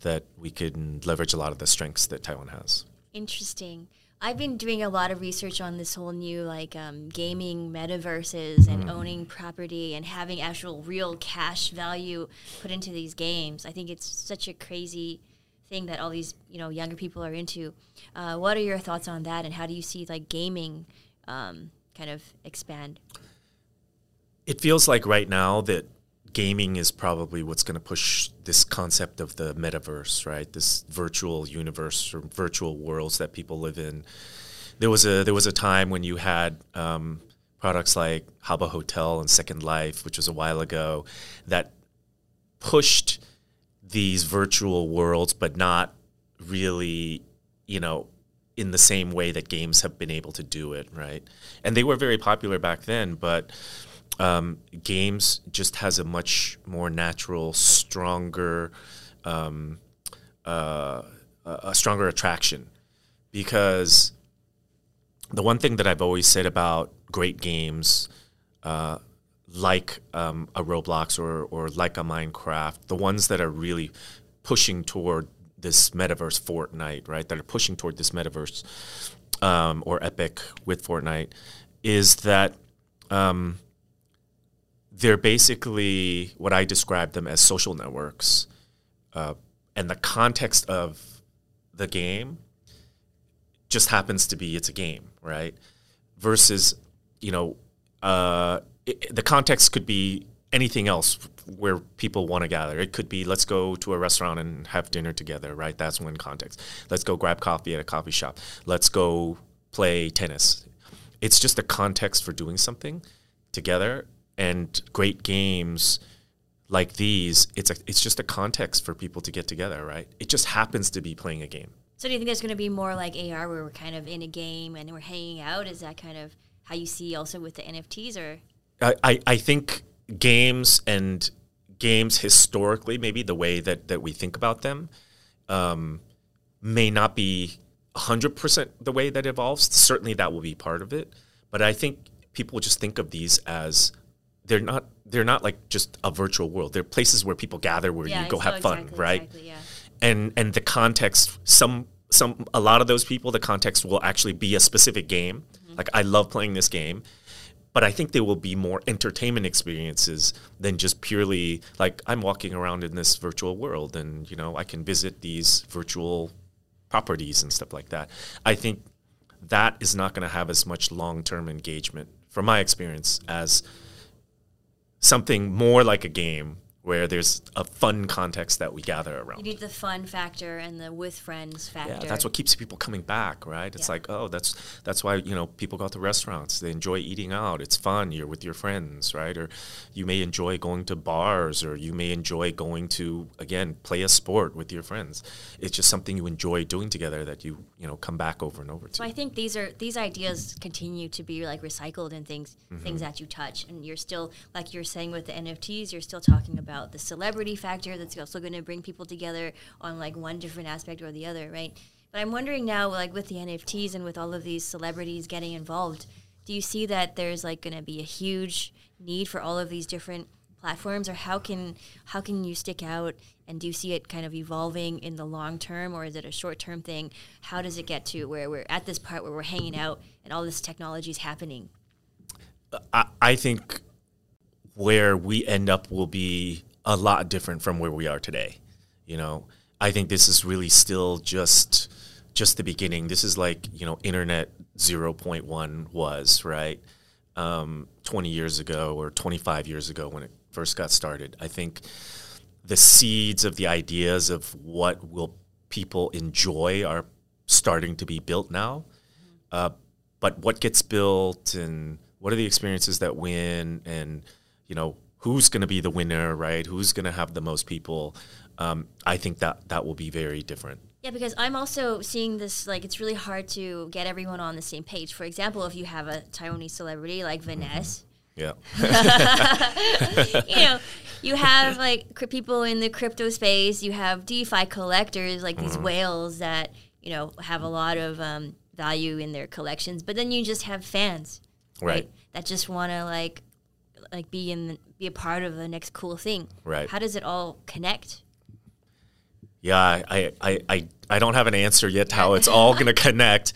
that we can leverage a lot of the strengths that Taiwan has. Interesting. I've been doing a lot of research on this whole new like um, gaming metaverses and mm. owning property and having actual real cash value put into these games. I think it's such a crazy thing that all these you know younger people are into. Uh, what are your thoughts on that, and how do you see like gaming um, kind of expand? It feels like right now that gaming is probably what's going to push this concept of the metaverse, right? This virtual universe or virtual worlds that people live in. There was a there was a time when you had um, products like Habbo Hotel and Second Life, which was a while ago, that pushed these virtual worlds, but not really, you know, in the same way that games have been able to do it, right? And they were very popular back then, but um, games just has a much more natural, stronger, um, uh, a stronger attraction because the one thing that I've always said about great games, uh, like um, a Roblox or or like a Minecraft, the ones that are really pushing toward this metaverse Fortnite, right? That are pushing toward this metaverse um, or Epic with Fortnite, is that um, they're basically what I describe them as social networks, uh, and the context of the game just happens to be it's a game, right? Versus, you know, uh, it, the context could be anything else where people want to gather. It could be let's go to a restaurant and have dinner together, right? That's one context. Let's go grab coffee at a coffee shop. Let's go play tennis. It's just a context for doing something together and great games like these, it's a, it's just a context for people to get together, right? It just happens to be playing a game. So do you think there's going to be more like AR where we're kind of in a game and we're hanging out? Is that kind of how you see also with the NFTs or? I, I, I think games and games historically, maybe the way that, that we think about them, um, may not be 100% the way that evolves. Certainly that will be part of it. But I think people just think of these as they're not they're not like just a virtual world. They're places where people gather where Yeah, you go have fun, exactly, right? Exactly, yeah. and and the context some some a lot of those people the context will actually be a specific game mm-hmm. like i love playing this game but i think there will be more entertainment experiences than just purely like i'm walking around in this virtual world and you know i can visit these virtual properties and stuff like that i think that is not going to have as much long-term engagement from my experience as something more like a game where there's a fun context that we gather around You need the fun factor and the with friends factor. yeah, that's what keeps people coming back, right? It's Yeah. like, oh, that's that's why you know people go to restaurants. They enjoy eating out. It's fun. You're with your friends, right? Or you may enjoy going to bars, or you may enjoy going to again play a sport with your friends. It's just something you enjoy doing together that you you know come back over and over to. So I think these are these ideas continue to be like recycled in things Mm-hmm. things that you touch, and you're still like you're saying with the NFTs, you're still talking about the celebrity factor that's also going to bring people together on like one different aspect or the other, right? But I'm wondering now, like with the NFTs and with all of these celebrities getting involved, do you see that there's like going to be a huge need for all of these different platforms, or how can how can you stick out? And do you see it kind of evolving in the long term, or is it a short term thing? How does it get to where we're at this part where we're hanging out and all this technology is happening? Uh, I, I think where we end up will be a lot different from where we are today. You know, I think this is really still just just the beginning. This is like you know, internet 0.1 was right um, 20 years ago or 25 years ago when it first got started. I think the seeds of the ideas of what will people enjoy are starting to be built now. Uh, but what gets built and what are the experiences that win and you know who's going to be the winner right? Who's going to have the most people? Um, i think that that will be very different. Yeah, because I'm also seeing this like it's really hard to get everyone on the same page. For example, if you have a Taiwanese celebrity like Vanessa, yeah. You know, you have like cr- people in the crypto space, you have DeFi collectors like these whales that you know have a lot of um, value in their collections, but then you just have fans, Right. that just want to like like be in the, be a part of the next cool thing. Right. How does it all connect? yeah I, I i i don't have an answer yet how it's all going to connect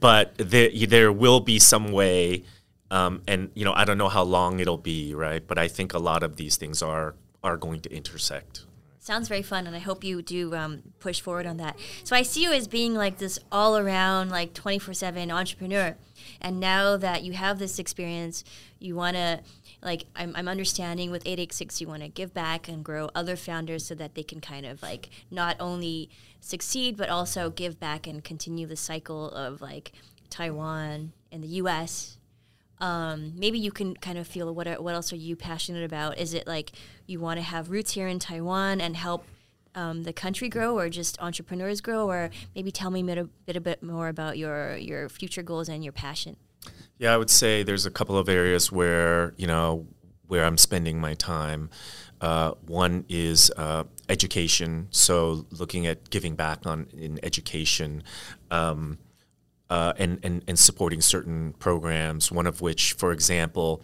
but there, there will be some way um, and you know i don't know how long it'll be right but i think a lot of these things are are going to intersect Sounds very fun, and I hope you do um, push forward on that. So I see you as being like this all around, like 24 7 entrepreneur. And now that you have this experience, you want to, like, I'm, I'm understanding with 886, you want to give back and grow other founders so that they can kind of like not only succeed, but also give back and continue the cycle of like Taiwan and the US um, maybe you can kind of feel what what else are you passionate about? Is it like you want to have roots here in Taiwan and help um, the country grow, or just entrepreneurs grow, or maybe tell me a bit, a bit, a bit more about your your future goals and your passion. Yeah, I would say there's a couple of areas where you know where I'm spending my time. Uh, one is uh, education, so looking at giving back on in education. Um, uh, and, and and supporting certain programs. One of which, for example.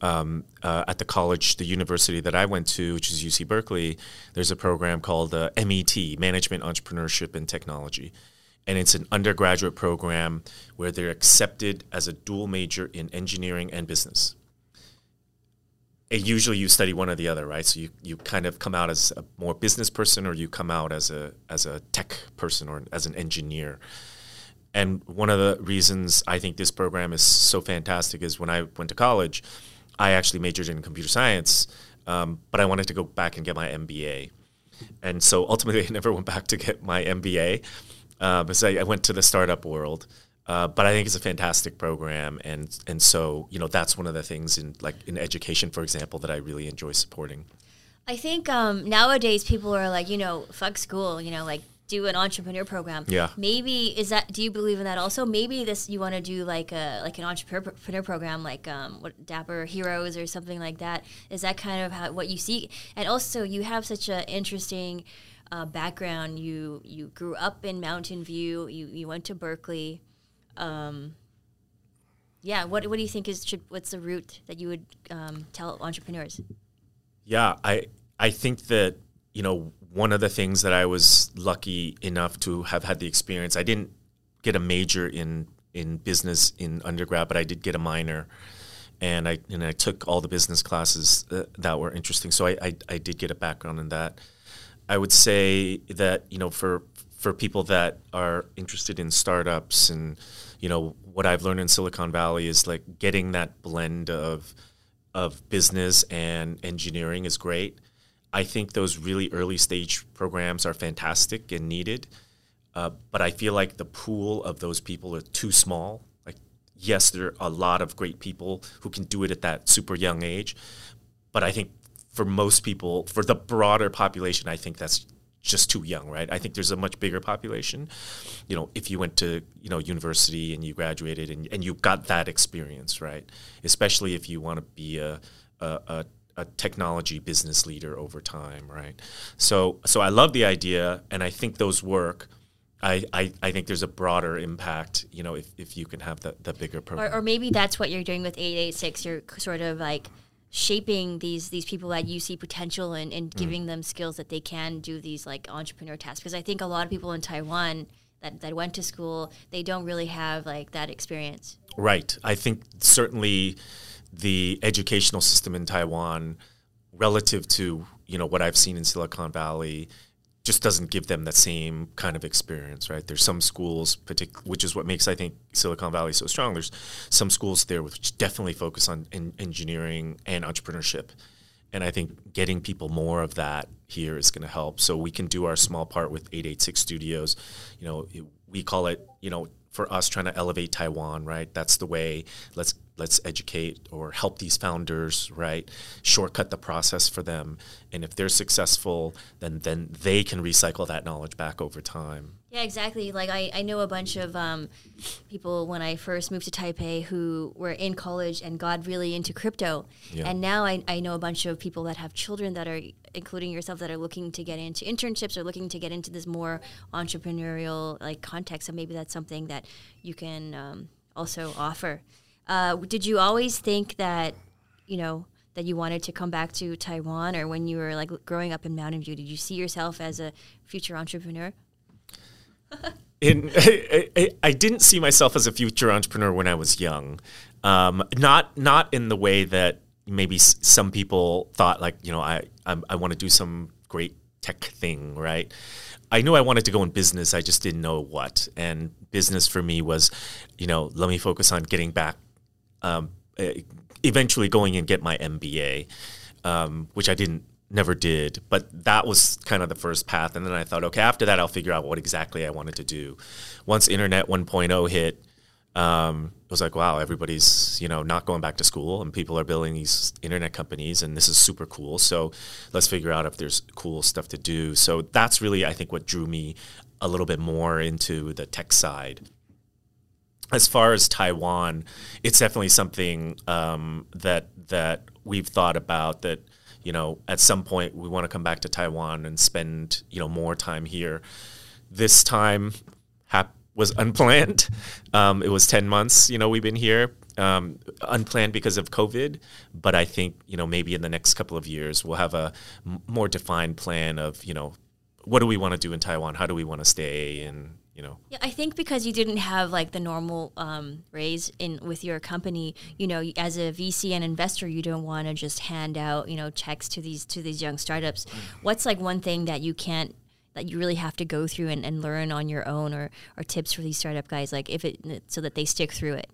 Um, uh, at the college, the university that I went to, which is UC Berkeley, there's a program called uh, MET, Management, Entrepreneurship, and Technology and it's an undergraduate program where they're accepted as a dual major in engineering and business. And usually you study one or the other, right? So you, you kind of come out as a more business person or you come out as a as a tech person or as an engineer. And one of the reasons I think this program is so fantastic is when I went to college, I actually majored in computer science, um, but I wanted to go back and get my MBA. And so ultimately, I never went back to get my MBA uh, because I, I, went to the startup world. Uh, but I think it's a fantastic program, and and so you know that's one of the things in like in education, for example, that I really enjoy supporting. I think um, nowadays people are like, you know, fuck school, you know, like do an entrepreneur program. Yeah. Maybe is that? Do you believe in that also? Maybe this you want to do like a like an entrepreneur program, like um, what Dapper Heroes or something like that. Is that kind of how what you see? And also, you have such an interesting uh, background. You you grew up in Mountain View. You you went to Berkeley. Um, yeah. What what do you think is should what's the route that you would um, tell entrepreneurs? Yeah, I I think that you know one of the things that I was lucky enough to have had the experience. I didn't get a major in in business in undergrad, but I did get a minor and I and I took all the business classes uh, that were interesting. So I, I, I did get a background in that. I would say that you know for for people that are interested in startups and you know what I've learned in Silicon Valley is like getting that blend of of business and engineering is great. I think those really early stage programs are fantastic and needed, uh, but I feel like the pool of those people are too small. Like, yes, there are a lot of great people who can do it at that super young age, but I think for most people, for the broader population, I think that's just too young, right? I think there's a much bigger population. You know, if you went to you know university and you graduated and, and you got that experience, right? Especially if you want to be a, a, a a technology business leader over time, right? So, so I love the idea, and I think those work. I, I, I think there's a broader impact, you know, if, if you can have the, the bigger program. Or, or maybe that's what you're doing with 886. You're sort of like shaping these these people that you see potential in and mm. giving mm. them skills that they can do these like entrepreneur tasks because i think a lot of people in taiwan that, that went to school they don't really have like that experience right i think certainly the educational system in taiwan relative to you know what i've seen in silicon valley just doesn't give them that same kind of experience, right? There's some schools, partic- which is what makes I think Silicon Valley so strong. There's some schools there which definitely focus on in- engineering and entrepreneurship, and I think getting people more of that here is going to help. So we can do our small part with 886 Studios. You know, we call it, you know, for us trying to elevate Taiwan, right? That's the way. Let's let's educate or help these founders, right? Shortcut the process for them, and if they're successful, then then they can recycle that knowledge back over time. Yeah, exactly. Like I, I know a bunch of um, people when I first moved to Taipei who were in college and got really into crypto, yeah. and now I, I know a bunch of people that have children that are, including yourself, that are looking to get into internships or looking to get into this more entrepreneurial like context. So maybe that's something that you can um, also offer. Uh, did you always think that, you know, that you wanted to come back to Taiwan, or when you were like growing up in Mountain View, did you see yourself as a future entrepreneur? in, I, I, I, didn't see myself as a future entrepreneur when I was young. Um, not not in the way that maybe s- some people thought, like you know, I I, I want to do some great tech thing, right? I knew I wanted to go in business. I just didn't know what. And business for me was, you know, let me focus on getting back um, eventually going and get my MBA, um, which I didn't never did. But that was kind of the first path. And then i thought okay after that i'll figure out what exactly i wanted to do. Once internet 1.0 hit um, it was like wow everybody's you know not going back to school and people are building these internet companies and this is super cool. So let's figure out if there's cool stuff to do. So that's really i think what drew me a little bit more into the tech side as far as Taiwan, it's definitely something um, that that we've thought about. That you know, at some point we want to come back to Taiwan and spend you know more time here. This time, hap- was unplanned. Um, it was 10 months, you know, we've been here. Um, unplanned because of COVID, but I think you know maybe in the next couple of years we'll have a m- more defined plan of you know what do we want to do in Taiwan, how do we want to stay, and you know. Yeah, I think because you didn't have like the normal um, raise in with your company, you know, as a VC and investor, you don't want to just hand out you know checks to these to these young startups. What's like one thing that you can't that you really have to go through and, and learn on your own or, or tips for these startup guys like if it so that they stick through it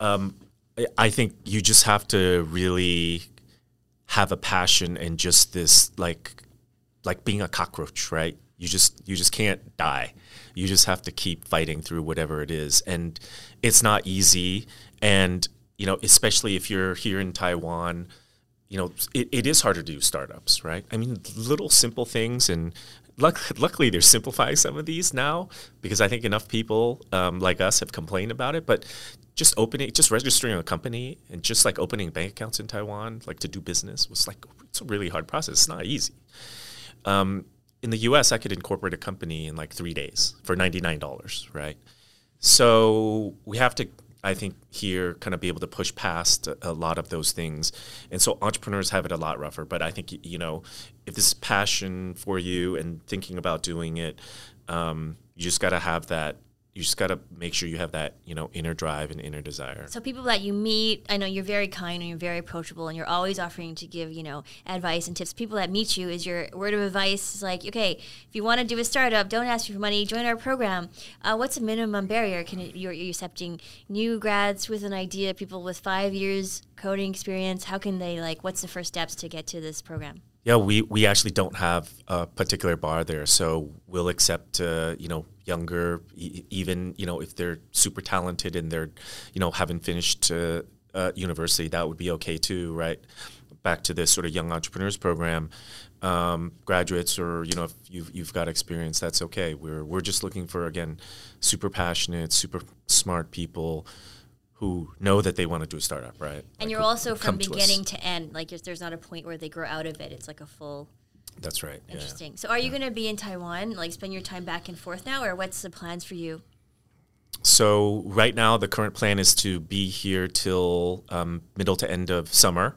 um, I think you just have to really have a passion and just this like like being a cockroach, right? You just you just can't die. You just have to keep fighting through whatever it is, and it's not easy. And you know, especially if you're here in Taiwan, you know, it, it is harder to do startups, right? I mean, little simple things, and luck, luckily they're simplifying some of these now because I think enough people um, like us have complained about it. But just opening, just registering a company, and just like opening bank accounts in Taiwan, like to do business, was like it's a really hard process. It's not easy. Um, in the U.S., I could incorporate a company in like three days for ninety nine dollars, right? So we have to I think here kind of be able to push past a, a, lot of those things. And so entrepreneurs have it a lot rougher. But I think, you know, if this is passion for you and thinking about doing it, um, you just got to have that you just got to make sure you have that you know inner drive and inner desire. So people that you meet i know you're very kind and you're very approachable and you're always offering to give you know advice and tips. People that meet you is your word of advice is like okay if you want to do a startup don't ask me for money join our program. Uh, what's a minimum barrier? Can it, you're, you're accepting new grads with an idea people with five years coding experience? How can they like what's the first steps to get to this program yeah, we, we actually don't have a particular bar there, so we'll accept uh, you know younger, e- even you know if they're super talented and they're you know haven't finished uh, uh, university, that would be okay too, right? Back to this sort of young entrepreneurs program, um, graduates or you know if you've you've got experience, that's okay. We're we're just looking for again super passionate, super smart people who know that they want to do a startup, right? And like you're also from beginning to, to, end. Like there's not a point where they grow out of it. It's like a full. That's right. Interesting. Yeah. So are you going to be in Taiwan? Like spend your time back and forth now, or what's the plans for you? So right now, the current plan is to be here till um, middle to end of summer.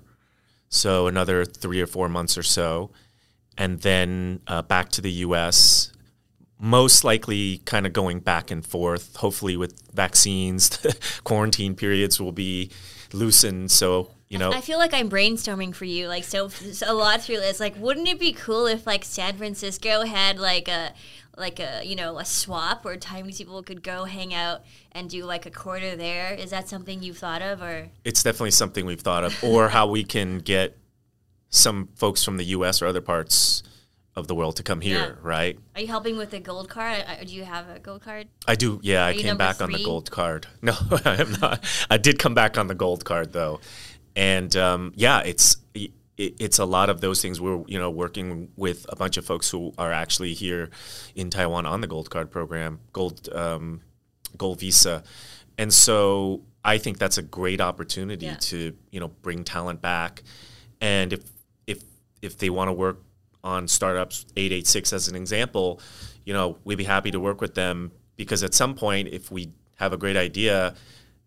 So another three or four months or so, and then uh, back to the U.S most likely kind of going back and forth. Hopefully, with vaccines, quarantine periods will be loosened. So you know, I feel like I'm brainstorming for you, like so, so a lot through this. Like, wouldn't it be cool if like San Francisco had like a like a you know a swap where Taiwanese people could go hang out and do like a quarter there? Is that something you've thought of, or it's definitely something we've thought of, or how we can get some folks from the U.S. or other parts of the world to come here, yeah. right? Are you helping with the gold card? Do you have a gold card? I do. Yeah, Are I came back three? on the gold card. No, I am not. I did come back on the gold card though, and um, yeah, it's it, it's a lot of those things. We're you know working with a bunch of folks who are actually here in Taiwan on the gold card program, gold um, gold visa, and so I think that's a great opportunity yeah. to you know bring talent back, and if if if they want to work on startups 886 as an example, you know, we'd be happy to work with them because at some point, if we have a great idea,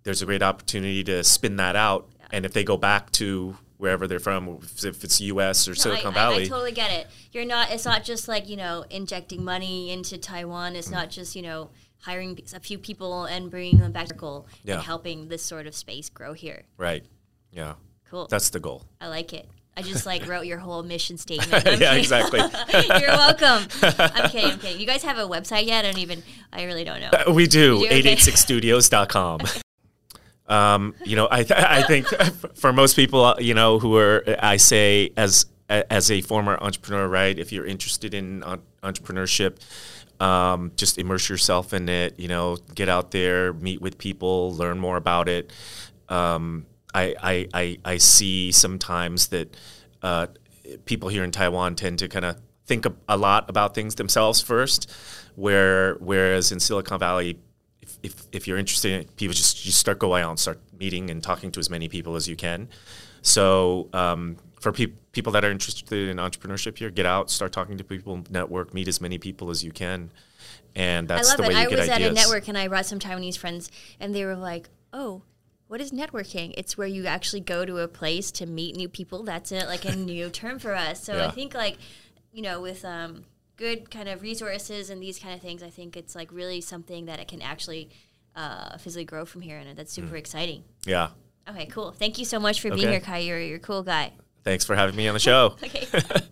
there's a great opportunity to spin that out. Yeah. And if they go back to wherever they're from, if it's U.S. or no, Silicon I, Valley, I, I, totally get it. You're not. It's not just like you know injecting money into Taiwan. It's mm not just you know hiring a few people and bringing them back to goal yeah. and helping this sort of space grow here. Right. Yeah. Cool. That's the goal. I like it. I just like wrote your whole mission statement. yeah, exactly. You're welcome. I'm kidding. I'm kidding. You guys have a website yet? I don't even. I really don't know. Uh, we do. 886studios.com. um, you know, I th- I think for most people, uh, you know, who are I say as as a former entrepreneur, right? If you're interested in entrepreneurship, um, just immerse yourself in it. You know, get out there, meet with people, learn more about it. Um, I, I, I, I see sometimes that uh, people here in Taiwan tend to kind of think a, a, lot about things themselves first, where whereas in Silicon Valley, if, if, if you're interested in it, people just, just start going out and start meeting and talking to as many people as you can. So um, for pe- people that are interested in entrepreneurship here, get out, start talking to people, network, meet as many people as you can. and I that's love the it. way you I get was at a network and I brought some Taiwanese friends, and they were like, "Oh, what is networking? It's where you actually go to a place to meet new people. That's it, like a new term for us." So I think like, you know, with um, good kind of resources and these kind of things, I think it's like really something that it can actually uh, physically grow from here, and that's super exciting. Yeah. Okay, cool. Thank you so much for being here, Kai. You're, you're a cool guy. Thanks for having me on the show. Okay.